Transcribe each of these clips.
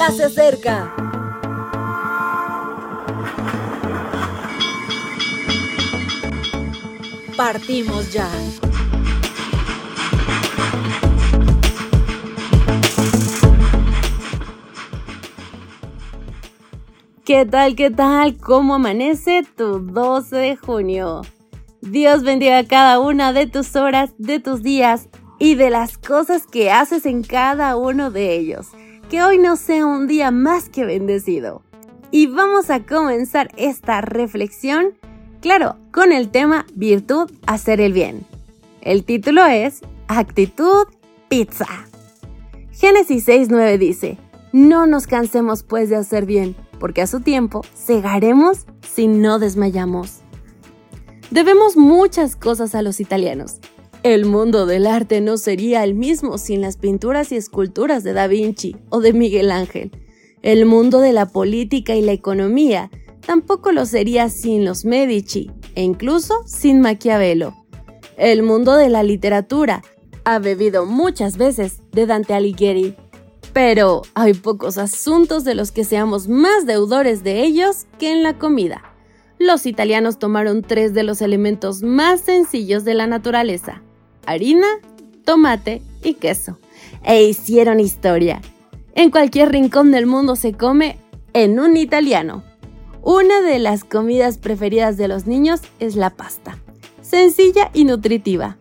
ya se acerca. Partimos ya. ¿Qué tal? ¿Qué tal? ¿Cómo amanece tu 12 de junio? Dios bendiga cada una de tus horas, de tus días y de las cosas que haces en cada uno de ellos. Que hoy no sea un día más que bendecido. Y vamos a comenzar esta reflexión, claro, con el tema virtud, hacer el bien. El título es Actitud Pizza. Génesis 6.9 dice, No nos cansemos pues de hacer bien porque a su tiempo cegaremos si no desmayamos. Debemos muchas cosas a los italianos. El mundo del arte no sería el mismo sin las pinturas y esculturas de Da Vinci o de Miguel Ángel. El mundo de la política y la economía tampoco lo sería sin los Medici e incluso sin Maquiavelo. El mundo de la literatura ha bebido muchas veces de Dante Alighieri pero hay pocos asuntos de los que seamos más deudores de ellos que en la comida. Los italianos tomaron tres de los elementos más sencillos de la naturaleza, harina, tomate y queso, e hicieron historia. En cualquier rincón del mundo se come en un italiano. Una de las comidas preferidas de los niños es la pasta, sencilla y nutritiva.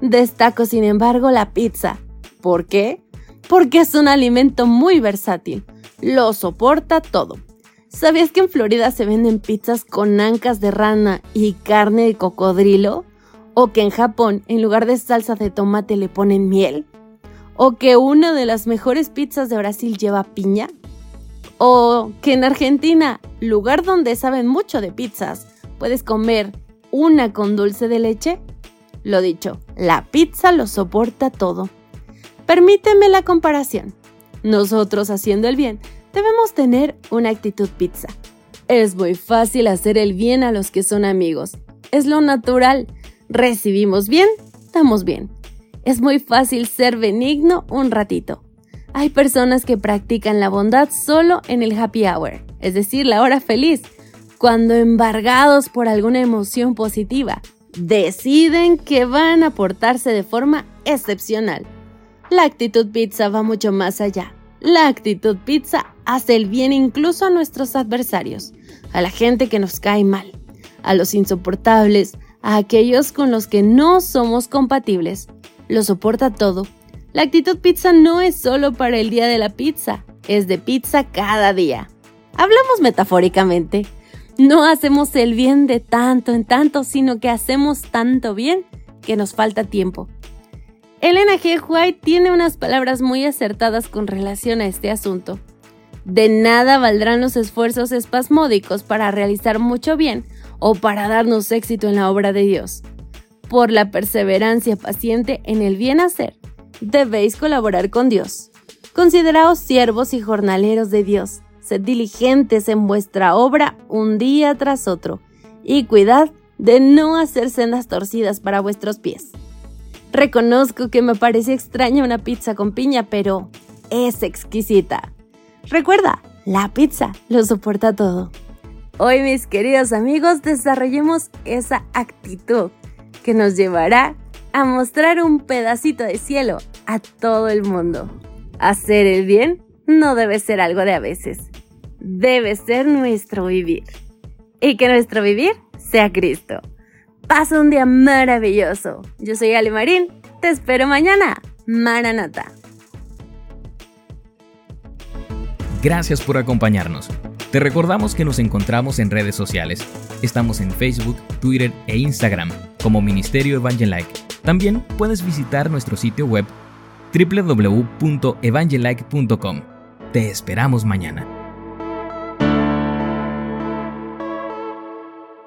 Destaco sin embargo la pizza. ¿Por qué? porque es un alimento muy versátil. Lo soporta todo. ¿Sabías que en Florida se venden pizzas con ancas de rana y carne de cocodrilo? ¿O que en Japón en lugar de salsa de tomate le ponen miel? ¿O que una de las mejores pizzas de Brasil lleva piña? ¿O que en Argentina, lugar donde saben mucho de pizzas, puedes comer una con dulce de leche? Lo dicho, la pizza lo soporta todo. Permíteme la comparación. Nosotros haciendo el bien debemos tener una actitud pizza. Es muy fácil hacer el bien a los que son amigos. Es lo natural. Recibimos bien, damos bien. Es muy fácil ser benigno un ratito. Hay personas que practican la bondad solo en el happy hour, es decir, la hora feliz, cuando embargados por alguna emoción positiva, deciden que van a portarse de forma excepcional. La actitud pizza va mucho más allá. La actitud pizza hace el bien incluso a nuestros adversarios, a la gente que nos cae mal, a los insoportables, a aquellos con los que no somos compatibles. Lo soporta todo. La actitud pizza no es solo para el día de la pizza, es de pizza cada día. Hablamos metafóricamente. No hacemos el bien de tanto en tanto, sino que hacemos tanto bien que nos falta tiempo. Elena G. White tiene unas palabras muy acertadas con relación a este asunto. De nada valdrán los esfuerzos espasmódicos para realizar mucho bien o para darnos éxito en la obra de Dios. Por la perseverancia paciente en el bien hacer, debéis colaborar con Dios. Consideraos siervos y jornaleros de Dios. Sed diligentes en vuestra obra un día tras otro, y cuidad de no hacer sendas torcidas para vuestros pies. Reconozco que me parece extraña una pizza con piña, pero es exquisita. Recuerda, la pizza lo soporta todo. Hoy, mis queridos amigos, desarrollemos esa actitud que nos llevará a mostrar un pedacito de cielo a todo el mundo. Hacer el bien no debe ser algo de a veces, debe ser nuestro vivir. Y que nuestro vivir sea Cristo. Pasa un día maravilloso. Yo soy Ale Marín. Te espero mañana. Maranata. Gracias por acompañarnos. Te recordamos que nos encontramos en redes sociales. Estamos en Facebook, Twitter e Instagram como Ministerio Evangelike. También puedes visitar nuestro sitio web www.evangelike.com. Te esperamos mañana.